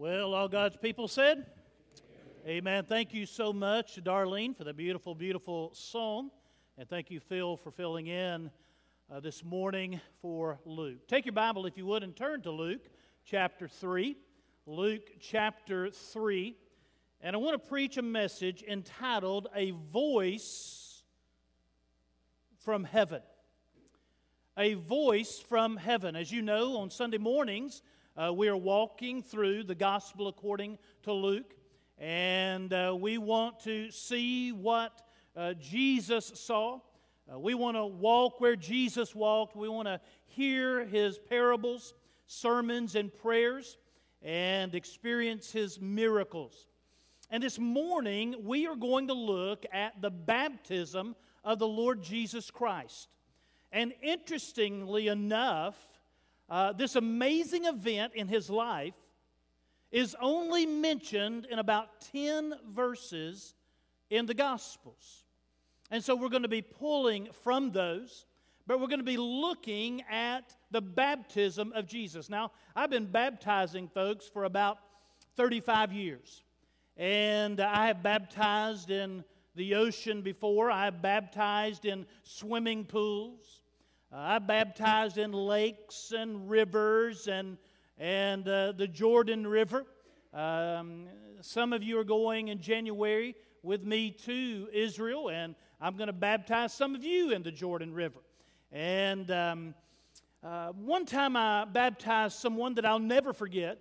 Well, all God's people said, Amen. Thank you so much, Darlene, for the beautiful, beautiful song. And thank you, Phil, for filling in uh, this morning for Luke. Take your Bible, if you would, and turn to Luke chapter 3. Luke chapter 3. And I want to preach a message entitled A Voice from Heaven. A Voice from Heaven. As you know, on Sunday mornings, uh, we are walking through the gospel according to Luke, and uh, we want to see what uh, Jesus saw. Uh, we want to walk where Jesus walked. We want to hear his parables, sermons, and prayers, and experience his miracles. And this morning, we are going to look at the baptism of the Lord Jesus Christ. And interestingly enough, uh, this amazing event in his life is only mentioned in about 10 verses in the Gospels. And so we're going to be pulling from those, but we're going to be looking at the baptism of Jesus. Now, I've been baptizing folks for about 35 years, and I have baptized in the ocean before, I have baptized in swimming pools. Uh, I baptized in lakes and rivers and, and uh, the Jordan River. Um, some of you are going in January with me to Israel, and I'm going to baptize some of you in the Jordan River. And um, uh, one time I baptized someone that I'll never forget.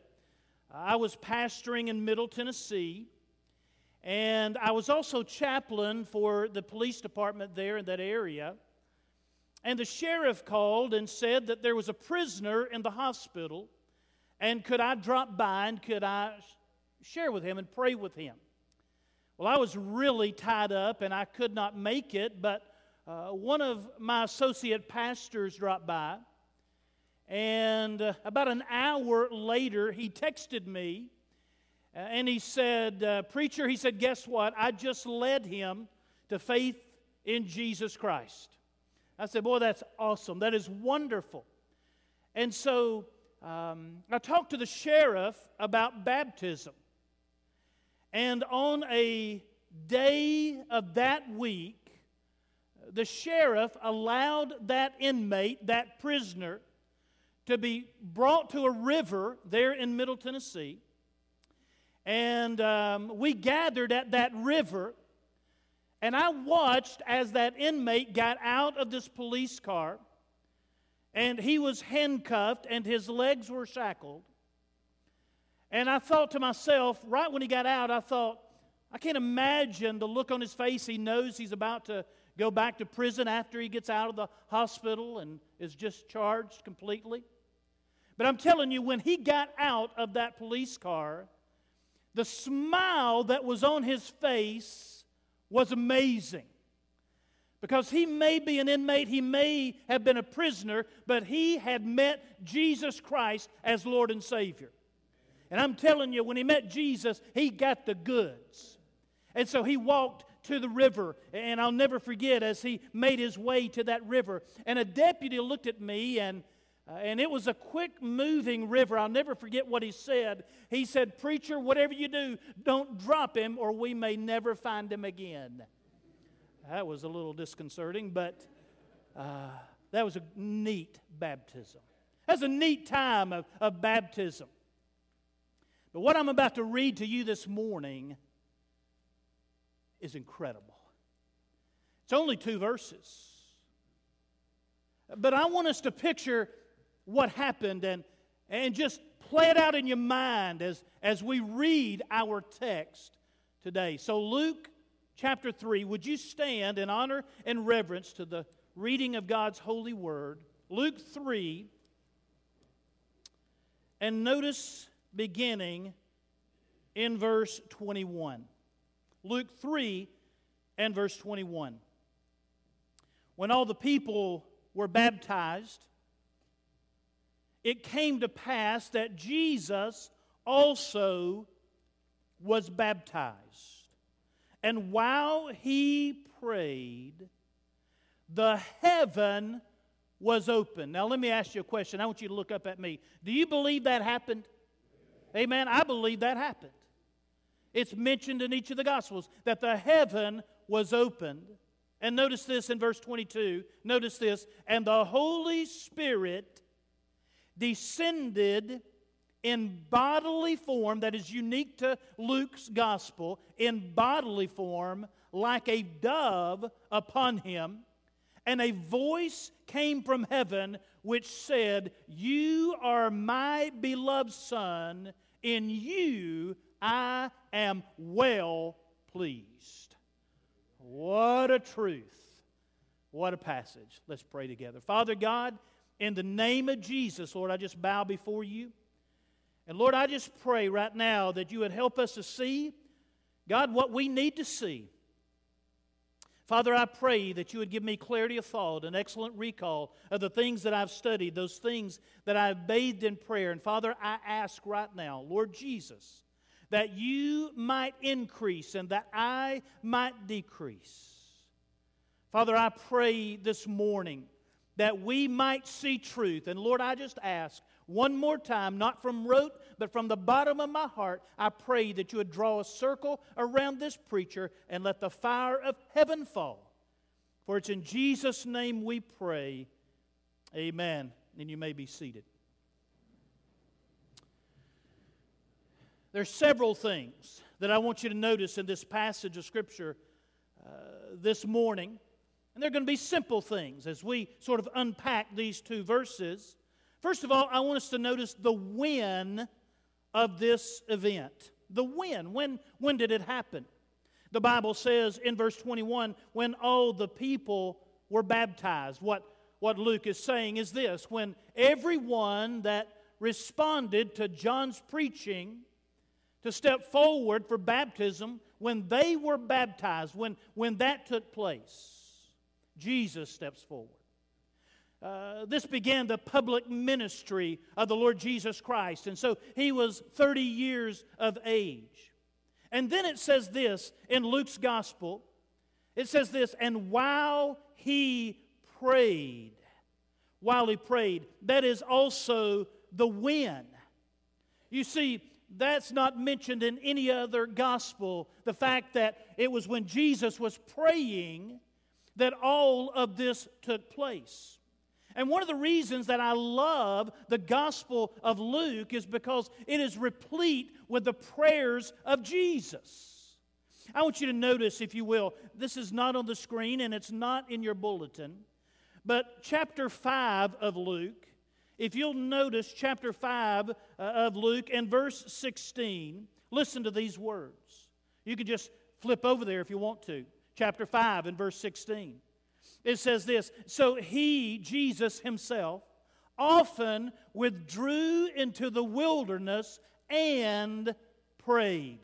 I was pastoring in Middle Tennessee, and I was also chaplain for the police department there in that area. And the sheriff called and said that there was a prisoner in the hospital, and could I drop by and could I share with him and pray with him? Well, I was really tied up and I could not make it, but uh, one of my associate pastors dropped by. And uh, about an hour later, he texted me uh, and he said, uh, Preacher, he said, guess what? I just led him to faith in Jesus Christ. I said, Boy, that's awesome. That is wonderful. And so um, I talked to the sheriff about baptism. And on a day of that week, the sheriff allowed that inmate, that prisoner, to be brought to a river there in Middle Tennessee. And um, we gathered at that river and I watched as that inmate got out of this police car and he was handcuffed and his legs were shackled. And I thought to myself, right when he got out, I thought, I can't imagine the look on his face. He knows he's about to go back to prison after he gets out of the hospital and is just charged completely. But I'm telling you, when he got out of that police car, the smile that was on his face was amazing. Because he may be an inmate, he may have been a prisoner, but he had met Jesus Christ as Lord and Savior. And I'm telling you, when he met Jesus, he got the goods. And so he walked to the river, and I'll never forget as he made his way to that river. And a deputy looked at me, and, uh, and it was a quick moving river. I'll never forget what he said. He said, Preacher, whatever you do, don't drop him, or we may never find him again. That was a little disconcerting, but uh, that was a neat baptism. That's a neat time of, of baptism. But what I'm about to read to you this morning is incredible. It's only two verses. But I want us to picture what happened and, and just play it out in your mind as, as we read our text today. So, Luke chapter 3, would you stand in honor and reverence to the reading of God's holy word? Luke 3, and notice beginning in verse 21. Luke 3 and verse 21. When all the people were baptized, it came to pass that Jesus also was baptized. And while he prayed, the heaven was open. Now, let me ask you a question. I want you to look up at me. Do you believe that happened? Amen. I believe that happened. It's mentioned in each of the Gospels that the heaven was opened. And notice this in verse 22. Notice this. And the Holy Spirit descended in bodily form, that is unique to Luke's Gospel, in bodily form, like a dove upon him. And a voice came from heaven which said, You are my beloved Son, in you I am well pleased. What a truth. What a passage. Let's pray together. Father God, in the name of Jesus, Lord, I just bow before you. And Lord, I just pray right now that you would help us to see, God, what we need to see. Father, I pray that you would give me clarity of thought, an excellent recall of the things that I've studied, those things that I've bathed in prayer. And Father, I ask right now, Lord Jesus, that you might increase and that I might decrease. Father, I pray this morning that we might see truth. And Lord, I just ask one more time, not from rote, but from the bottom of my heart, I pray that you would draw a circle around this preacher and let the fire of heaven fall. For it's in Jesus' name we pray. Amen. And you may be seated. There's several things that I want you to notice in this passage of Scripture uh, this morning. And they're going to be simple things as we sort of unpack these two verses. First of all, I want us to notice the when of this event. The when. When, when did it happen? The Bible says in verse 21 when all the people were baptized. What, what Luke is saying is this when everyone that responded to John's preaching to step forward for baptism, when they were baptized, when, when that took place, Jesus steps forward. Uh, this began the public ministry of the Lord Jesus Christ. And so he was 30 years of age. And then it says this in Luke's gospel it says this, and while he prayed, while he prayed, that is also the when. You see, that's not mentioned in any other gospel. The fact that it was when Jesus was praying that all of this took place. And one of the reasons that I love the Gospel of Luke is because it is replete with the prayers of Jesus. I want you to notice, if you will, this is not on the screen and it's not in your bulletin, but chapter 5 of Luke, if you'll notice chapter 5 uh, of Luke and verse 16, listen to these words. You can just flip over there if you want to. Chapter 5 and verse 16. It says this So he, Jesus himself, often withdrew into the wilderness and prayed.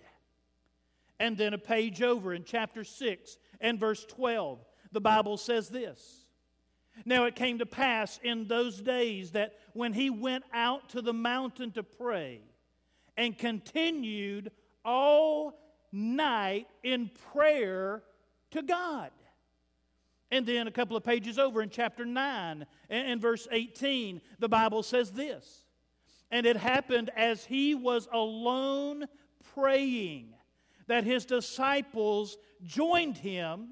And then a page over in chapter 6 and verse 12, the Bible says this. Now it came to pass in those days that when he went out to the mountain to pray and continued all night in prayer to God. And then a couple of pages over in chapter 9 and, verse 18, the Bible says this And it happened as he was alone praying that his disciples joined him,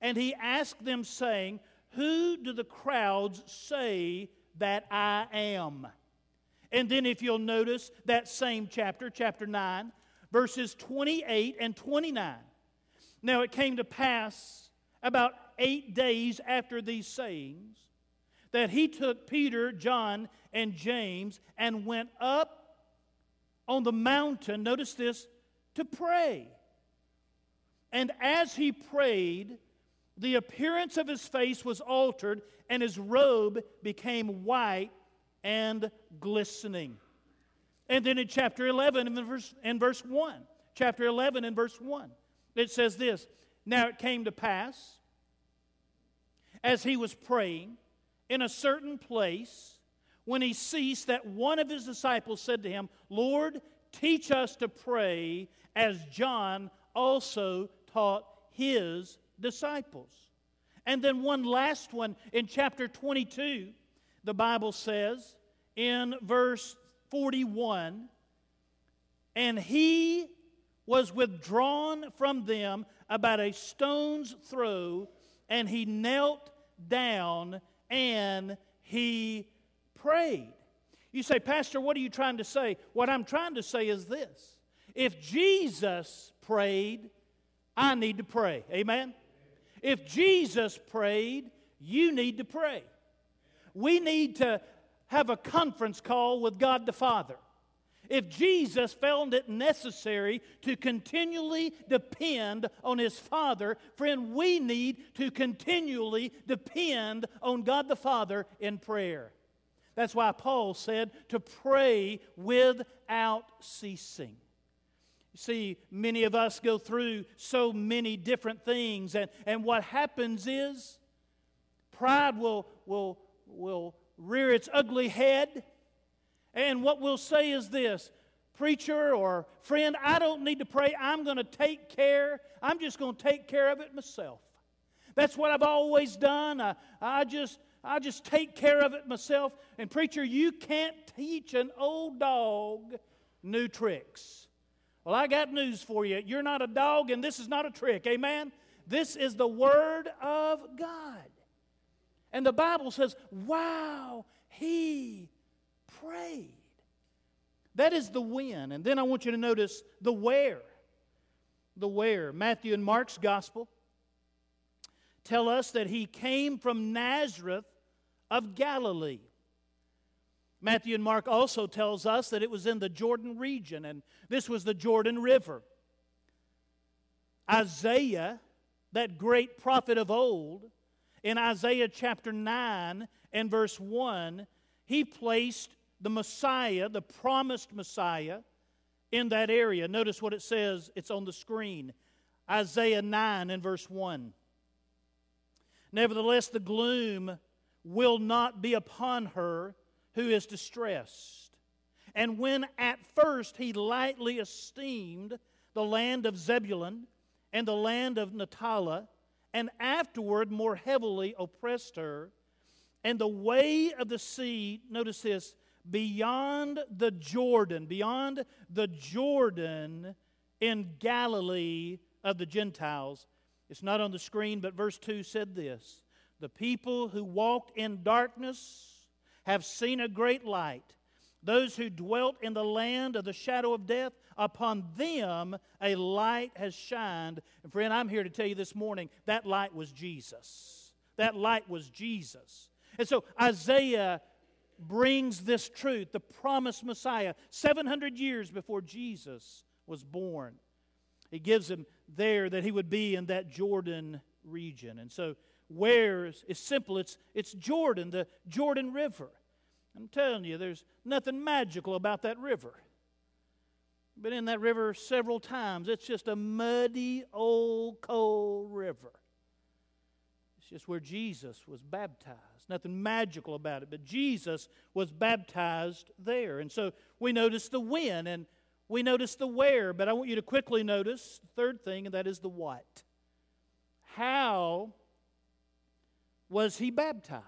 and he asked them, saying, Who do the crowds say that I am? And then, if you'll notice that same chapter, chapter 9, verses 28 and 29. Now it came to pass about eight days after these sayings that he took Peter, John, and James and went up on the mountain, notice this, to pray. And as he prayed, the appearance of his face was altered, and his robe became white and glistening. And then in chapter 11 and verse, and verse 1, chapter 11 and verse 1, it says this Now it came to pass as he was praying in a certain place when he ceased that one of his disciples said to him, Lord, teach us to pray as John also taught his disciples. And then one last one in chapter 22, the Bible says in verse 41 and he was withdrawn from them about a stone's throw, and he knelt down and he prayed. You say, Pastor, what are you trying to say? What I'm trying to say is this if Jesus prayed, I need to pray. Amen? If Jesus prayed, you need to pray. We need to have a conference call with God the Father. If Jesus found it necessary to continually depend on his Father, friend, we need to continually depend on God the Father in prayer. That's why Paul said to pray without ceasing. You see, many of us go through so many different things, and, and what happens is pride will, will, will rear its ugly head and what we'll say is this preacher or friend, I don't need to pray. I'm going to take care. I'm just going to take care of it myself. That's what I've always done. I, I just I just take care of it myself. And preacher, you can't teach an old dog new tricks. Well, I got news for you. You're not a dog, and this is not a trick. Amen? This is the Word of God. And the Bible says, wow, he prayed. That is the when. And then I want you to notice the where. The where. Matthew and Mark's gospel tell us that he came from Nazareth of Galilee. Matthew and Mark also tells us that it was in the Jordan region and this was the Jordan River. Isaiah, that great prophet of old, in Isaiah chapter 9 and verse 1, he placed the Messiah, the promised Messiah, in that area. Notice what it says, it's on the screen Isaiah 9 and verse 1. Nevertheless, the gloom will not be upon her who is distressed. And when at first he lightly esteemed the land of Zebulun and the land of Naphtali, and afterward more heavily oppressed her, and the way of the sea, notice this, beyond the Jordan, beyond the Jordan in Galilee of the Gentiles. It's not on the screen, but verse 2 said this The people who walked in darkness have seen a great light. Those who dwelt in the land of the shadow of death, upon them a light has shined. And friend, I'm here to tell you this morning that light was Jesus. That light was Jesus. And so Isaiah brings this truth, the promised Messiah, 700 years before Jesus was born. He gives him there that he would be in that Jordan region. And so, where is, is simple it's, it's Jordan, the Jordan River. I'm telling you, there's nothing magical about that river. Been in that river several times. It's just a muddy, old, cold river. It's just where Jesus was baptized. Nothing magical about it, but Jesus was baptized there. And so we notice the when and we notice the where, but I want you to quickly notice the third thing, and that is the what. How was he baptized?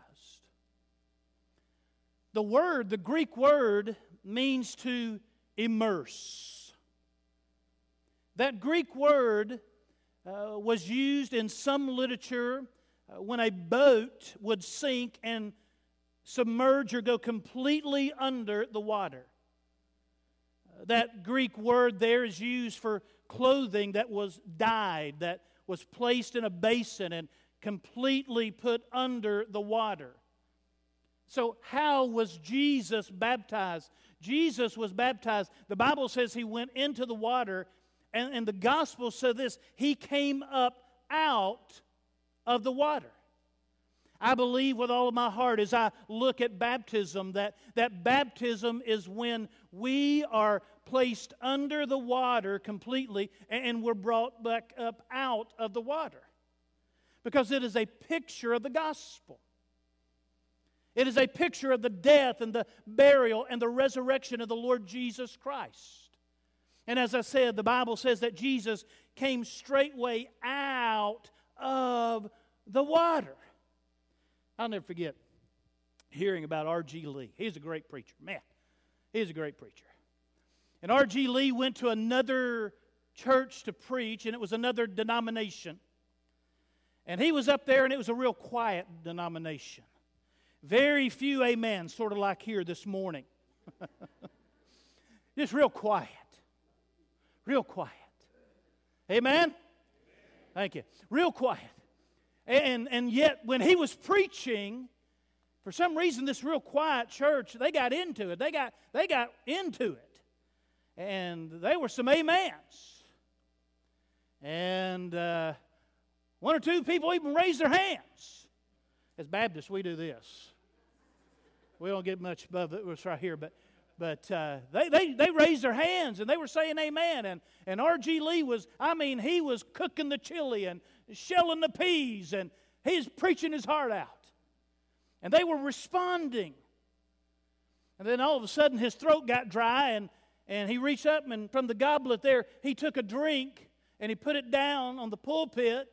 The word, the Greek word, means to immerse. That Greek word uh, was used in some literature when a boat would sink and submerge or go completely under the water. Uh, that Greek word there is used for clothing that was dyed, that was placed in a basin and completely put under the water. So, how was Jesus baptized? Jesus was baptized. The Bible says he went into the water, and, and the gospel said this He came up out of the water. I believe with all of my heart as I look at baptism that, that baptism is when we are placed under the water completely and we're brought back up out of the water. Because it is a picture of the gospel. It is a picture of the death and the burial and the resurrection of the Lord Jesus Christ. And as I said, the Bible says that Jesus came straightway out of the water. I'll never forget hearing about R.G. Lee. He's a great preacher. Man, he's a great preacher. And R.G. Lee went to another church to preach, and it was another denomination. And he was up there, and it was a real quiet denomination. Very few amens, sort of like here this morning. Just real quiet. Real quiet. Amen? Thank you. Real quiet. And, and yet, when he was preaching, for some reason, this real quiet church, they got into it. They got, they got into it. And they were some amens. And uh, one or two people even raised their hands. As Baptists, we do this. We don't get much above it. It's right here, but but uh, they, they, they raised their hands and they were saying amen. And, and R.G. Lee was, I mean, he was cooking the chili and shelling the peas and he was preaching his heart out. And they were responding. And then all of a sudden his throat got dry and, and he reached up and from the goblet there, he took a drink and he put it down on the pulpit.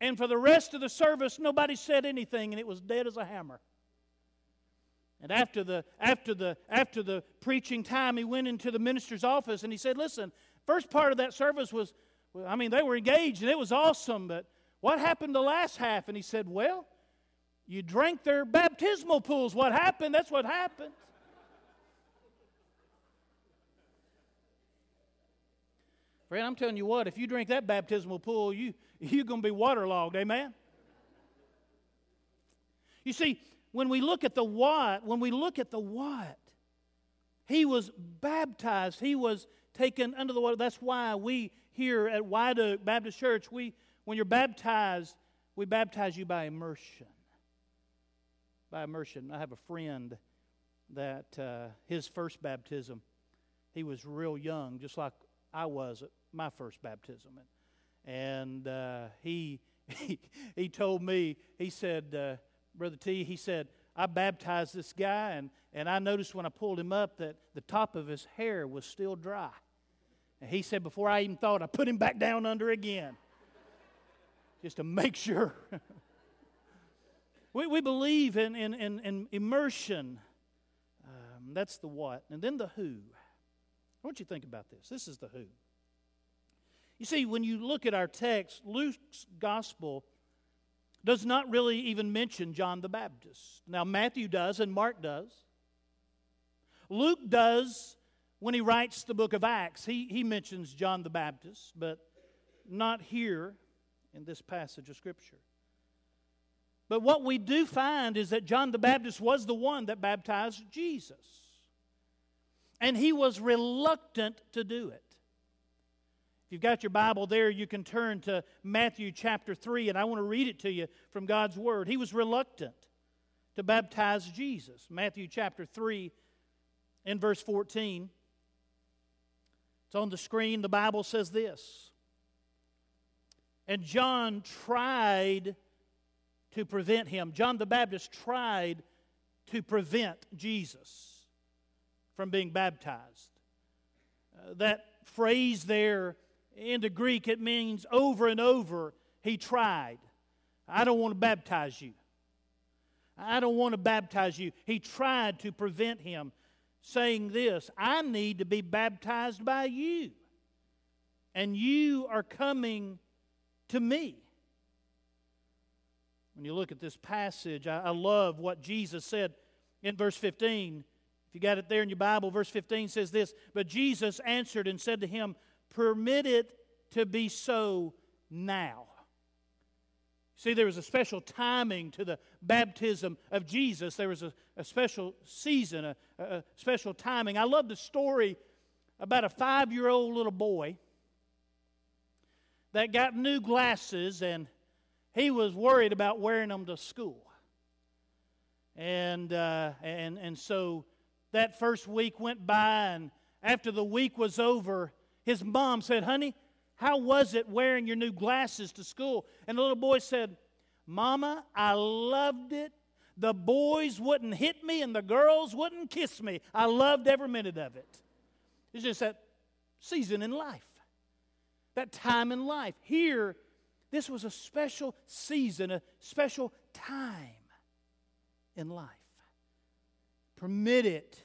And for the rest of the service, nobody said anything and it was dead as a hammer. And after the, after, the, after the preaching time, he went into the minister's office and he said, Listen, first part of that service was, I mean, they were engaged and it was awesome, but what happened the last half? And he said, Well, you drank their baptismal pools. What happened? That's what happened. Friend, I'm telling you what, if you drink that baptismal pool, you, you're going to be waterlogged. Amen? You see, when we look at the what, when we look at the what, he was baptized. He was taken under the water. That's why we here at White Oak Baptist Church, we, when you're baptized, we baptize you by immersion. By immersion. I have a friend that uh, his first baptism, he was real young, just like I was at my first baptism. And uh, he, he, he told me, he said, uh, Brother T, he said, I baptized this guy, and, and I noticed when I pulled him up that the top of his hair was still dry. And he said, before I even thought, I put him back down under again, just to make sure. we, we believe in, in, in, in immersion. Um, that's the what. And then the who. I want you to think about this. This is the who. You see, when you look at our text, Luke's gospel does not really even mention John the Baptist. Now, Matthew does and Mark does. Luke does when he writes the book of Acts. He, he mentions John the Baptist, but not here in this passage of Scripture. But what we do find is that John the Baptist was the one that baptized Jesus. And he was reluctant to do it. If you've got your Bible there, you can turn to Matthew chapter 3, and I want to read it to you from God's Word. He was reluctant to baptize Jesus. Matthew chapter 3 in verse 14. It's on the screen. The Bible says this. And John tried to prevent him. John the Baptist tried to prevent Jesus from being baptized. Uh, that phrase there in the Greek, it means over and over, he tried. I don't want to baptize you. I don't want to baptize you. He tried to prevent him, saying this I need to be baptized by you, and you are coming to me. When you look at this passage, I, I love what Jesus said in verse 15. If you got it there in your Bible, verse 15 says this But Jesus answered and said to him, Permit it to be so now. See, there was a special timing to the baptism of Jesus. There was a, a special season, a, a special timing. I love the story about a five year old little boy that got new glasses and he was worried about wearing them to school. And, uh, and, and so that first week went by, and after the week was over, his mom said, Honey, how was it wearing your new glasses to school? And the little boy said, Mama, I loved it. The boys wouldn't hit me and the girls wouldn't kiss me. I loved every minute of it. It's just that season in life, that time in life. Here, this was a special season, a special time in life. Permit it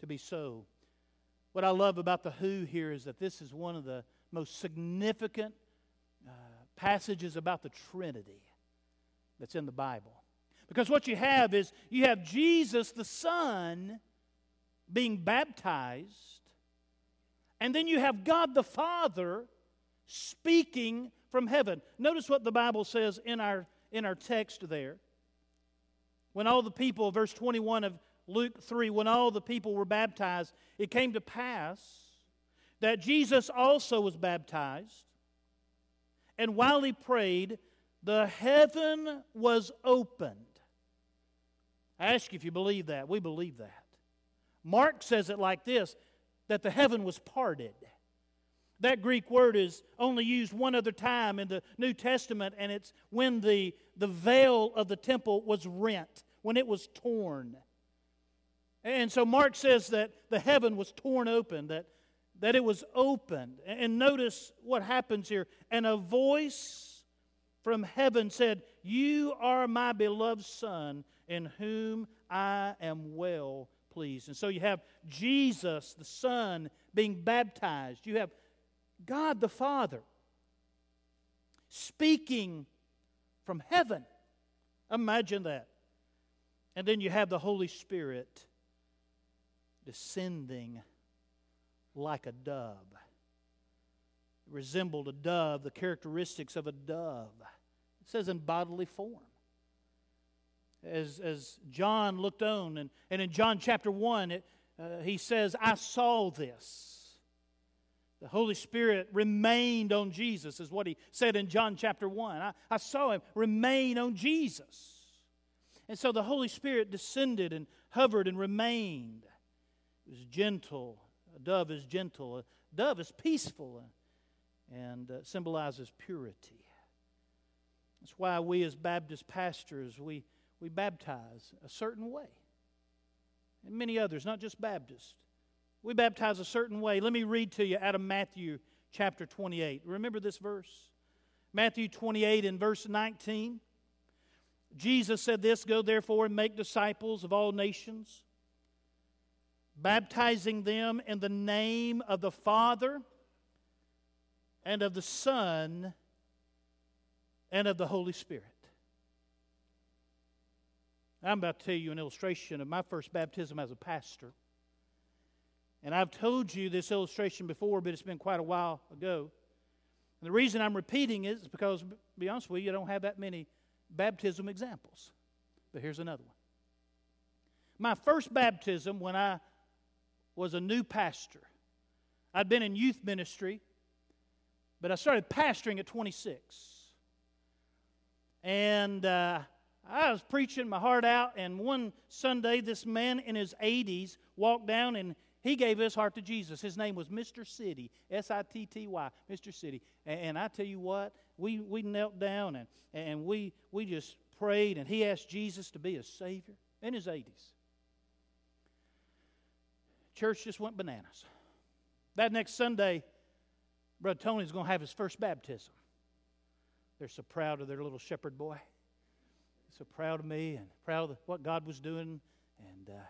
to be so What I love about the who here is that this is one of the most significant uh, passages about the Trinity that's in the Bible. Because what you have is you have Jesus the Son being baptized, and then you have God the Father speaking from heaven. Notice what the Bible says in our, in our text there. When all the people, verse 21 of Luke 3, when all the people were baptized, it came to pass that Jesus also was baptized. And while he prayed, the heaven was opened. I ask you if you believe that. We believe that. Mark says it like this that the heaven was parted. That Greek word is only used one other time in the New Testament, and it's when the, the veil of the temple was rent, when it was torn. And so Mark says that the heaven was torn open, that, that it was opened. And notice what happens here. And a voice from heaven said, You are my beloved Son, in whom I am well pleased. And so you have Jesus, the Son, being baptized. You have God the Father speaking from heaven. Imagine that. And then you have the Holy Spirit descending like a dove. It resembled a dove, the characteristics of a dove. It says in bodily form. As, as John looked on, and, and in John chapter 1, it, uh, he says, I saw this. The Holy Spirit remained on Jesus, is what he said in John chapter 1. I, I saw him remain on Jesus. And so the Holy Spirit descended and hovered and remained. Was gentle. A dove is gentle. A dove is peaceful and uh, symbolizes purity. That's why we as Baptist pastors, we, we baptize a certain way. And many others, not just Baptists. We baptize a certain way. Let me read to you out of Matthew chapter 28. Remember this verse? Matthew 28 and verse 19. Jesus said this Go therefore and make disciples of all nations, baptizing them in the name of the Father and of the Son and of the Holy Spirit. I'm about to tell you an illustration of my first baptism as a pastor. And I've told you this illustration before, but it's been quite a while ago. And the reason I'm repeating it is because, to be honest with you, I don't have that many baptism examples. But here's another one. My first baptism when I was a new pastor, I'd been in youth ministry, but I started pastoring at 26. And uh, I was preaching my heart out, and one Sunday, this man in his 80s walked down and he gave his heart to Jesus. His name was Mr. Sitty, S I T T Y, Mr. Sitty. And, and, I tell you what, we, we knelt down and, and we, we just prayed, and he asked Jesus to be his Savior in his 80s. Church just went bananas. That next Sunday, Brother Tony's going to have his first baptism. They're so proud of their little shepherd boy. So proud of me and proud of what God was doing. And uh,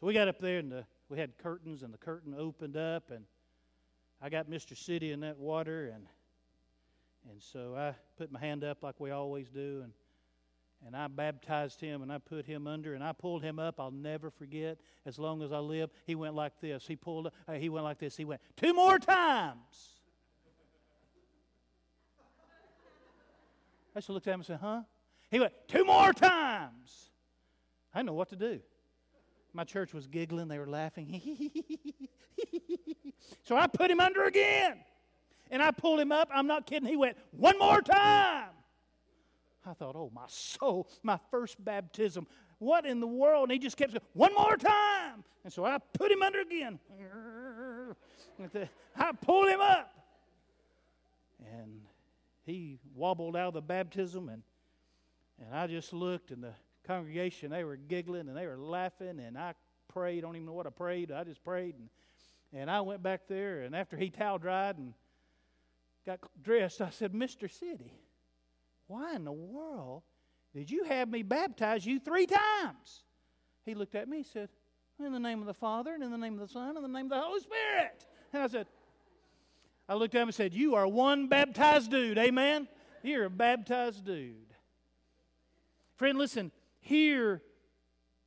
so we got up there, and the we had curtains, and the curtain opened up, and I got Mr. Sitty in that water, and and so I put my hand up like we always do, and and I baptized him, and I put him under, and I pulled him up. I'll never forget as long as I live. He went like this. He pulled. Uh, he went like this. He went two more times. I just looked at him and said, "Huh?" He went two more times. I know what to do. My church was giggling, they were laughing. so I put him under again. And I pulled him up. I'm not kidding. He went, one more time. I thought, oh, my soul, my first baptism. What in the world? And he just kept saying, one more time. And so I put him under again. I pulled him up. And he wobbled out of the baptism, and, and I just looked, and the congregation, they were giggling and they were laughing, and I prayed. I don't even know what I prayed. I just prayed. And, and I went back there, and after he towel dried and got dressed, I said, Mr. Sitty, why in the world did you have me baptize you three times? He looked at me and said, In the name of the Father, and in the name of the Son, and in the name of the Holy Spirit. And I said, I looked at him and said, You are one baptized dude. Amen? You're a baptized dude. Friend, listen, here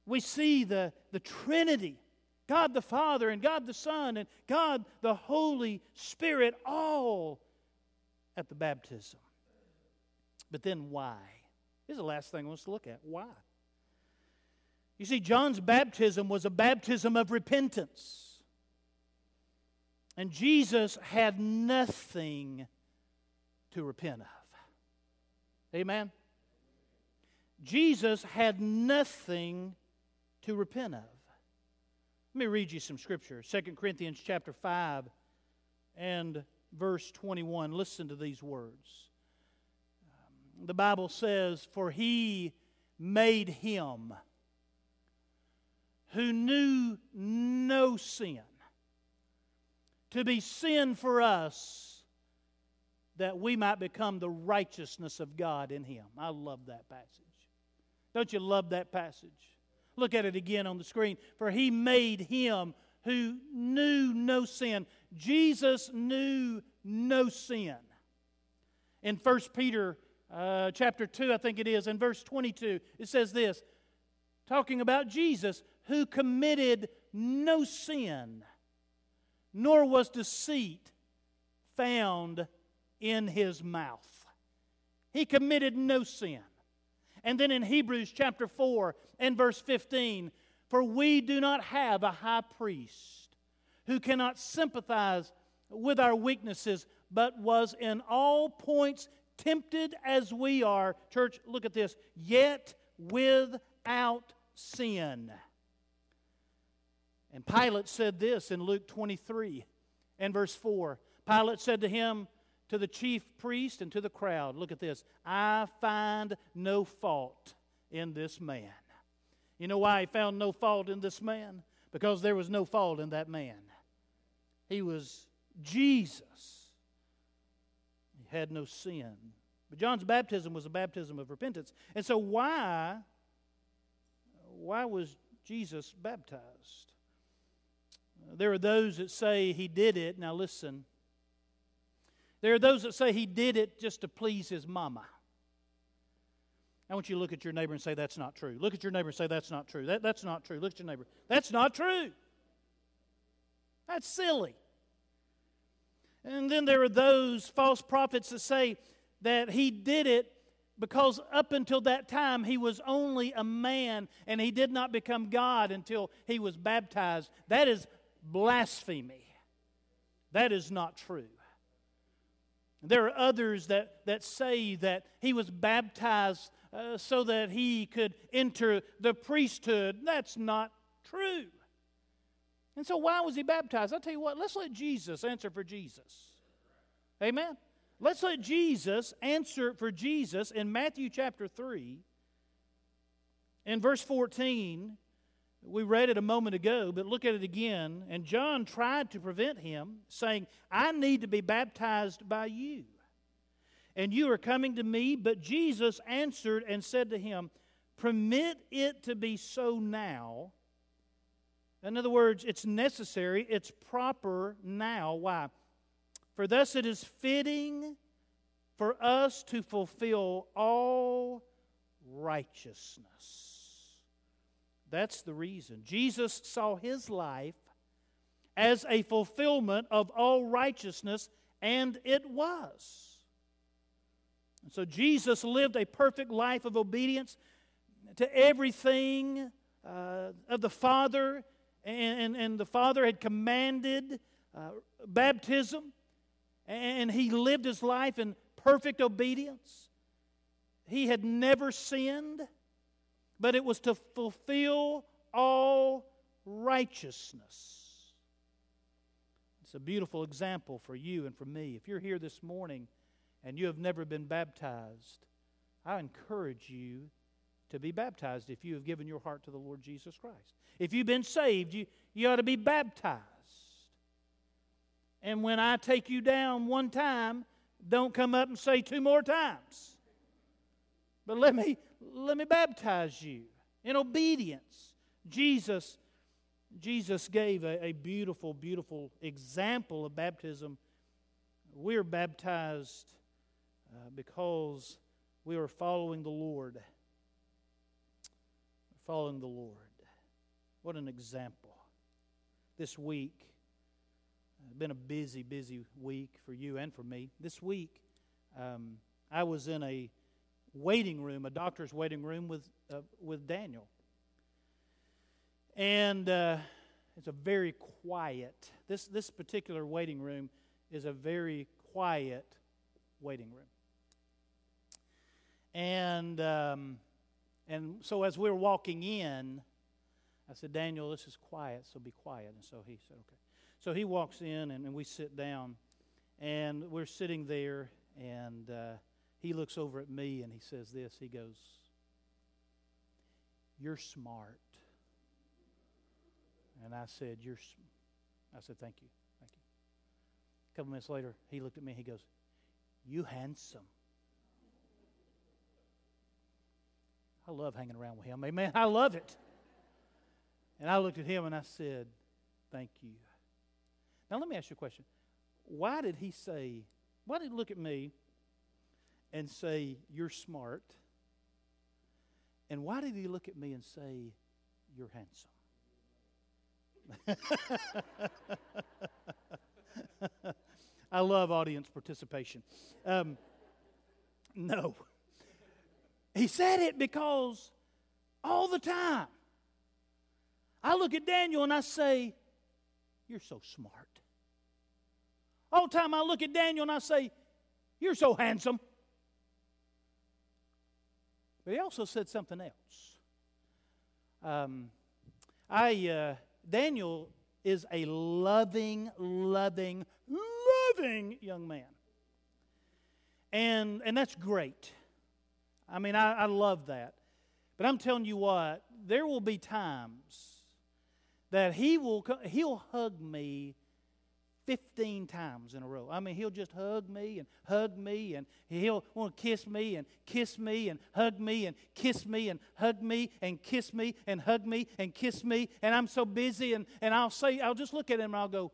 we see the, the Trinity God the Father, and God the Son, and God the Holy Spirit, all at the baptism. But then why? This is the last thing I want us to look at. Why? You see, John's baptism was a baptism of repentance. And Jesus had nothing to repent of. Amen? Jesus had nothing to repent of. Let me read you some scripture. 2 Corinthians chapter 5 and verse 21. Listen to these words. The Bible says, For he made him who knew no sin to be sin for us that we might become the righteousness of God in him. I love that passage. Don't you love that passage? Look at it again on the screen. For he made him who knew no sin. Jesus knew no sin. In 1 Peter uh, chapter 2, I think it is, in verse 22, it says this talking about Jesus, who committed no sin, nor was deceit found in his mouth. He committed no sin. And then in Hebrews chapter 4 and verse 15, for we do not have a high priest who cannot sympathize with our weaknesses, but was in all points tempted as we are. Church, look at this. Yet without sin. And Pilate said this in Luke 23 and verse 4. Pilate said to him, to the chief priest, and to the crowd, Look at this. I find no fault in this man. You know why he found no fault in this man? Because there was no fault in that man. He was Jesus. Had no sin. But John's baptism was a baptism of repentance. And so why why was Jesus baptized? There are those that say he did it. Now listen. There are those that say he did it just to please his mama. I want you to look at your neighbor and say, That's not true. Look at your neighbor and say, That's not true. That, that's not true. Look at your neighbor. That's not true. That's silly. And then there are those false prophets that say that he did it because up until that time he was only a man and he did not become God until he was baptized. That is blasphemy. That is not true. There are others that, that say that he was baptized uh, so that he could enter the priesthood. That's not true. And so, why was he baptized? I'll tell you what, let's let Jesus answer for Jesus. Amen. Let's let Jesus answer for Jesus in Matthew chapter 3. In verse 14, we read it a moment ago, but look at it again. And John tried to prevent him, saying, I need to be baptized by you. And you are coming to me. But Jesus answered and said to him, Permit it to be so now. In other words, it's necessary, it's proper now. Why? For thus it is fitting for us to fulfill all righteousness. That's the reason. Jesus saw his life as a fulfillment of all righteousness, and it was. And so Jesus lived a perfect life of obedience to everything uh, of the Father, and, and, the Father had commanded uh, baptism, and he lived his life in perfect obedience. He had never sinned, but it was to fulfill all righteousness. It's a beautiful example for you and for me. If you're here this morning and you have never been baptized, I encourage you to be baptized if you have given your heart to the Lord Jesus Christ. If you've been saved, you, you ought to be baptized. And when I take you down one time, don't come up and say two more times. But let me let me baptize you in obedience. Jesus Jesus gave a, a beautiful, beautiful example of baptism. We are baptized uh, because we are following the Lord. Following the Lord. What an example. This week, uh, been a busy, busy week for you and for me. This week, um, I was in a waiting room, a doctor's waiting room with, uh, with Daniel. And uh, it's a very quiet, this, this particular waiting room is a very quiet waiting room. And, um, and so as we were walking in, I said, Daniel, this is quiet, so be quiet. And so he said, okay. So he walks in and, and we sit down, and we're sitting there, and uh, he looks over at me and he says this. He goes, You're smart. And I said, You're, I said, Thank you. Thank you. A couple minutes later, he looked at me he goes, You handsome. I love hanging around with him. Amen. I love it. And I looked at him and I said, Thank you. Now, let me ask you a question. Why did he say, why did he look at me and say, You're smart? And why did he look at me and say, You're handsome? I love audience participation. Um, no. He said it because all the time I look at Daniel and I say, You're so smart. All the time I look at Daniel and I say, You're so handsome. But he also said something else. Um, I, uh, Daniel is a loving, loving, loving young man. And, and that's great. I mean, I, I love that. But I'm telling you what, there will be times that he will he'll hug me 15 times in a row. I mean, he'll just hug me and hug me, and he'll want to kiss me and kiss me and hug me and kiss me and hug me and kiss me and hug me and kiss me. And I'm so busy, and, and I'll say, I'll just look at him and I'll go,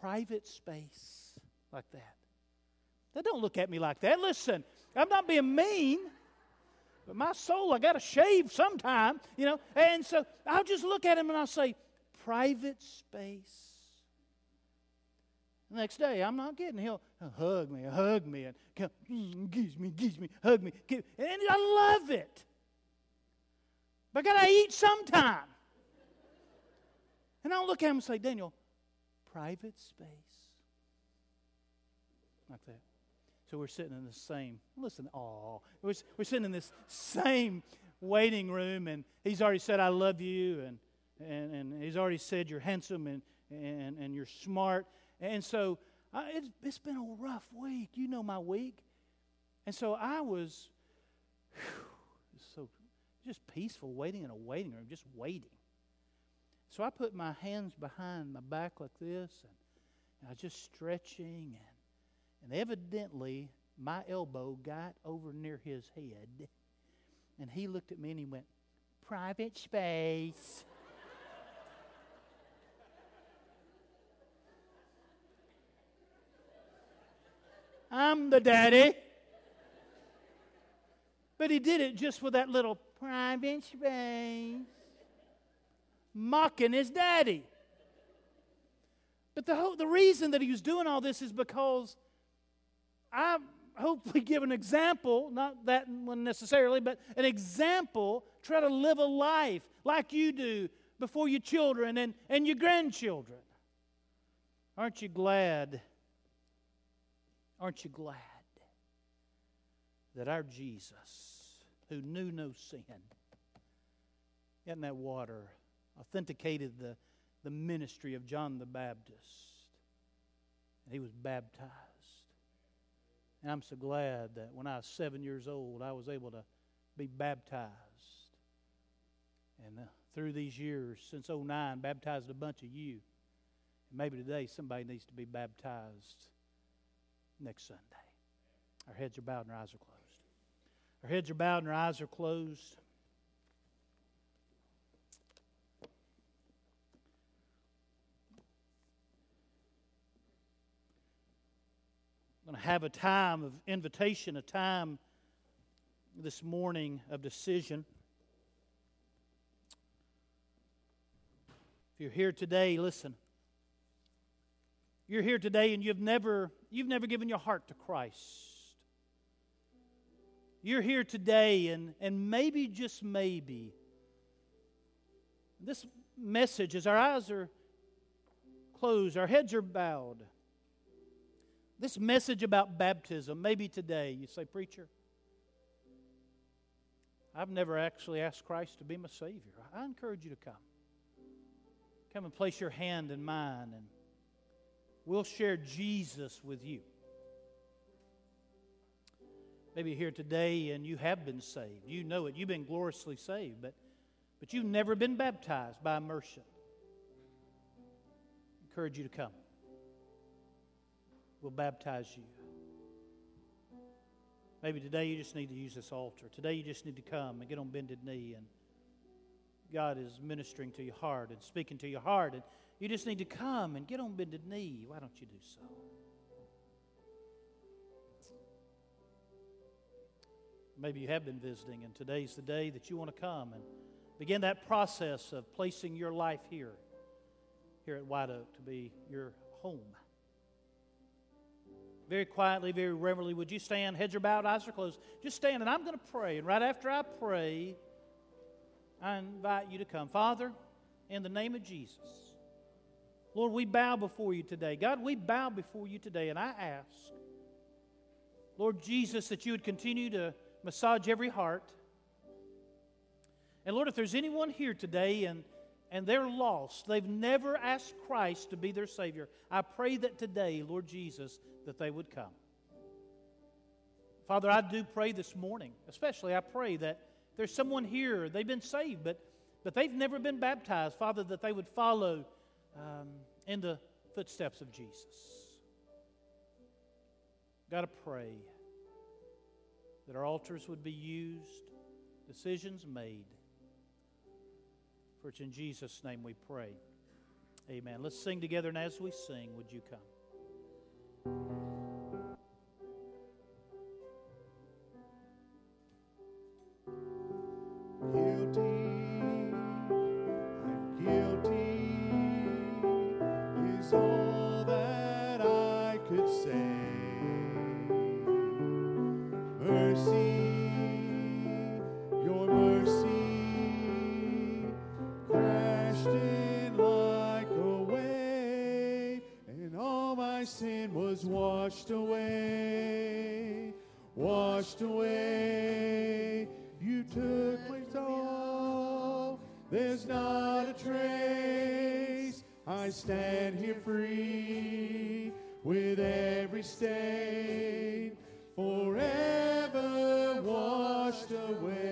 private space like that. Now, don't look at me like that. Listen, I'm not being mean. But my soul, I got to shave sometime, you know. And so I'll just look at him and I'll say, private space the next day, I'm not getting. He'll hug me, hug me, and gives me, gives me, hug me. Give, and I love it. But I got to eat sometime. And I'll look at him and say, Daniel, private space. Like that. So we're sitting in the same, listen, oh, we're, we're sitting in this same waiting room, and he's already said, I love you, and, and, and he's already said, you're handsome and, and, and you're smart. And so uh, it's, it's been a rough week. You know my week. And so I was whew, so just peaceful waiting in a waiting room, just waiting. So I put my hands behind my back like this, and, and I was just stretching, and, and evidently my elbow got over near his head, and he looked at me and he went, Private space. I'm the daddy. But he did it just with that little private space, mocking his daddy. But the, the reason that he was doing all this is because I hopefully give an example, not that one necessarily, but an example, try to live a life like you do before your children and, and your grandchildren. Aren't you glad Aren't you glad that our Jesus, who knew no sin, in that water, authenticated the, the ministry of John the Baptist, and he was baptized. And I'm so glad that when I was seven years old, I was able to be baptized. And uh, through these years, since 09, baptized a bunch of you. And maybe today somebody needs to be baptized next Sunday. Our heads are bowed and our eyes are closed. Our heads are bowed and our eyes are closed. Going to have a time of invitation, a time this morning of decision. If you're here today, listen. You're here today and you've never you've never given your heart to Christ. You're here today and and maybe just maybe this message as our eyes are closed, our heads are bowed. This message about baptism, maybe today you say, Preacher, I've never actually asked Christ to be my Savior. I encourage you to come. Come and place your hand in mine, and we'll share Jesus with you. Maybe you're here today and you have been saved. You know it. You've been gloriously saved, but, but you've never been baptized by immersion. I encourage you to come. We'll baptize you. Maybe today you just need to use this altar. Today you just need to come and get on bended knee and God is ministering to your heart and speaking to your heart and you just need to come and get on bended knee. Why don't you do so? Maybe you have been visiting and today's the day that you want to come and begin that process of placing your life here, here at White Oak to be your home very quietly, very reverently, would you stand? Heads are bowed, eyes are closed. Just stand, and I'm going to pray. And right after I pray, I invite you to come. Father, in the name of Jesus, Lord, we bow before you today. God, we bow before you today, and I ask, Lord Jesus, that you would continue to massage every heart. And Lord, if there's anyone here today and and they're lost. They've never asked Christ to be their Savior. I pray that today, Lord Jesus, that they would come. Father, I do pray this morning, especially I pray that there's someone here, they've been saved, but, but they've never been baptized. Father, that they would follow um, in the footsteps of Jesus. Got to pray that our altars would be used, decisions made for it's in Jesus' name we pray. Amen. Let's sing together, and as we sing, would you come? Away.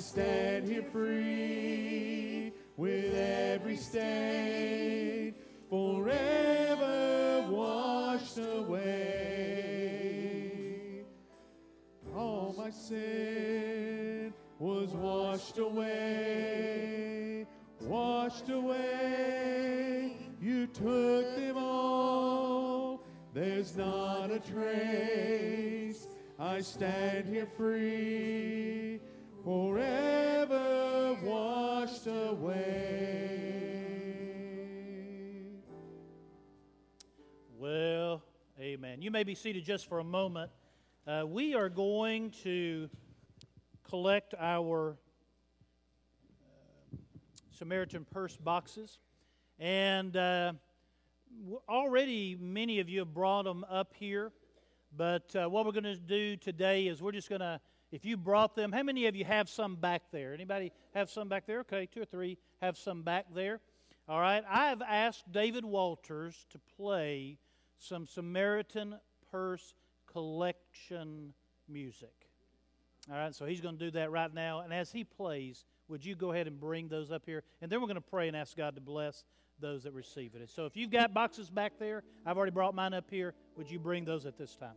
Stand here free with every stain forever washed away. All my sin was washed away, washed away. You took them all. There's not a trace. I stand here free You may be seated just for a moment. Uh, we are going to collect our uh, Samaritan purse boxes. And uh, already many of you have brought them up here. But uh, what we're going to do today is we're just going to if you brought them, how many of you have some back there? Anybody have some back there? Okay, two or three have some back there. All right, I've asked David Walters to play some Samaritan Purse collection music. All right, so he's going to do that right now. And as he plays, would you go ahead and bring those up here? And then we're going to pray and ask God to bless those that receive it. So if you've got boxes back there, I've already brought mine up here. Would you bring those at this time?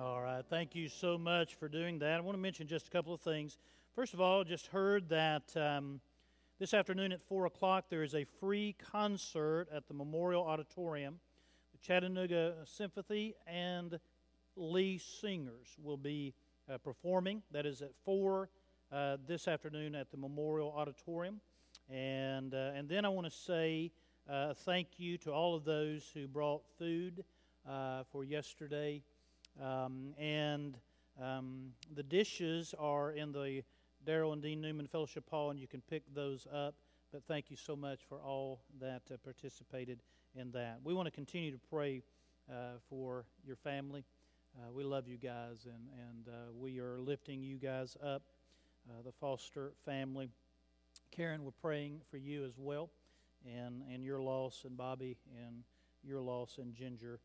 All right. Thank you so much for doing that. I want to mention just a couple of things. First of all, just heard that um, this afternoon at 4 o'clock there is a free concert at the Memorial Auditorium. The Chattanooga Symphony and Lee Singers will be uh, performing. That is at 4 uh, this afternoon at the Memorial Auditorium. And, uh, and then I want to say uh, thank you to all of those who brought food uh, for yesterday. Um, and um, the dishes are in the Daryl and Dean Newman Fellowship Hall, and you can pick those up. But thank you so much for all that uh, participated in that. We want to continue to pray uh, for your family. Uh, we love you guys, and, and uh, we are lifting you guys up, uh, the Foster family. Karen, we're praying for you as well, and, and your loss, and Bobby, and your loss, and Ginger,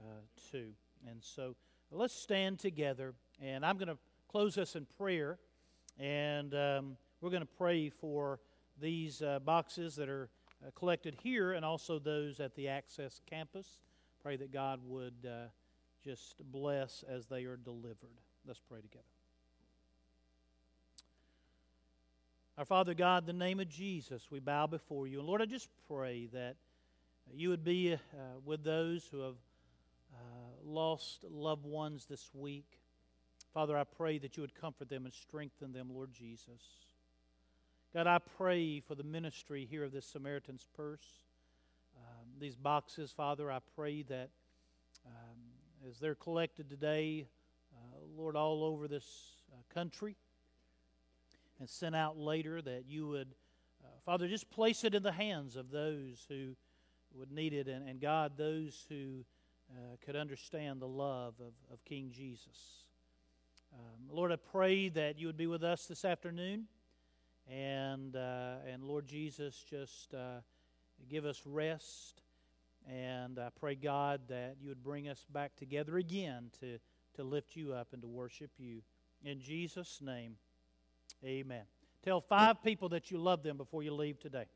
uh, too. And so let's stand together, and I'm going to close us in prayer, and um, we're going to pray for these uh, boxes that are uh, collected here and also those at the Access campus. Pray that God would uh, just bless as they are delivered. Let's pray together. Our Father God, in the name of Jesus, we bow before you. And Lord, I just pray that you would be uh, with those who have lost loved ones this week. Father, I pray that you would comfort them and strengthen them, Lord Jesus. God, I pray for the ministry here of this Samaritan's Purse. Um, these boxes, Father, I pray that um, as they're collected today, uh, Lord, all over this uh, country and sent out later, that you would, uh, Father, just place it in the hands of those who would need it. And, and God, those who uh, could understand the love of, of King Jesus. Um, Lord, I pray that you would be with us this afternoon. And, uh, and Lord Jesus, just uh, give us rest. And I pray, God, that you would bring us back together again to, to lift you up and to worship you. In Jesus' name, amen. Tell five people that you love them before you leave today.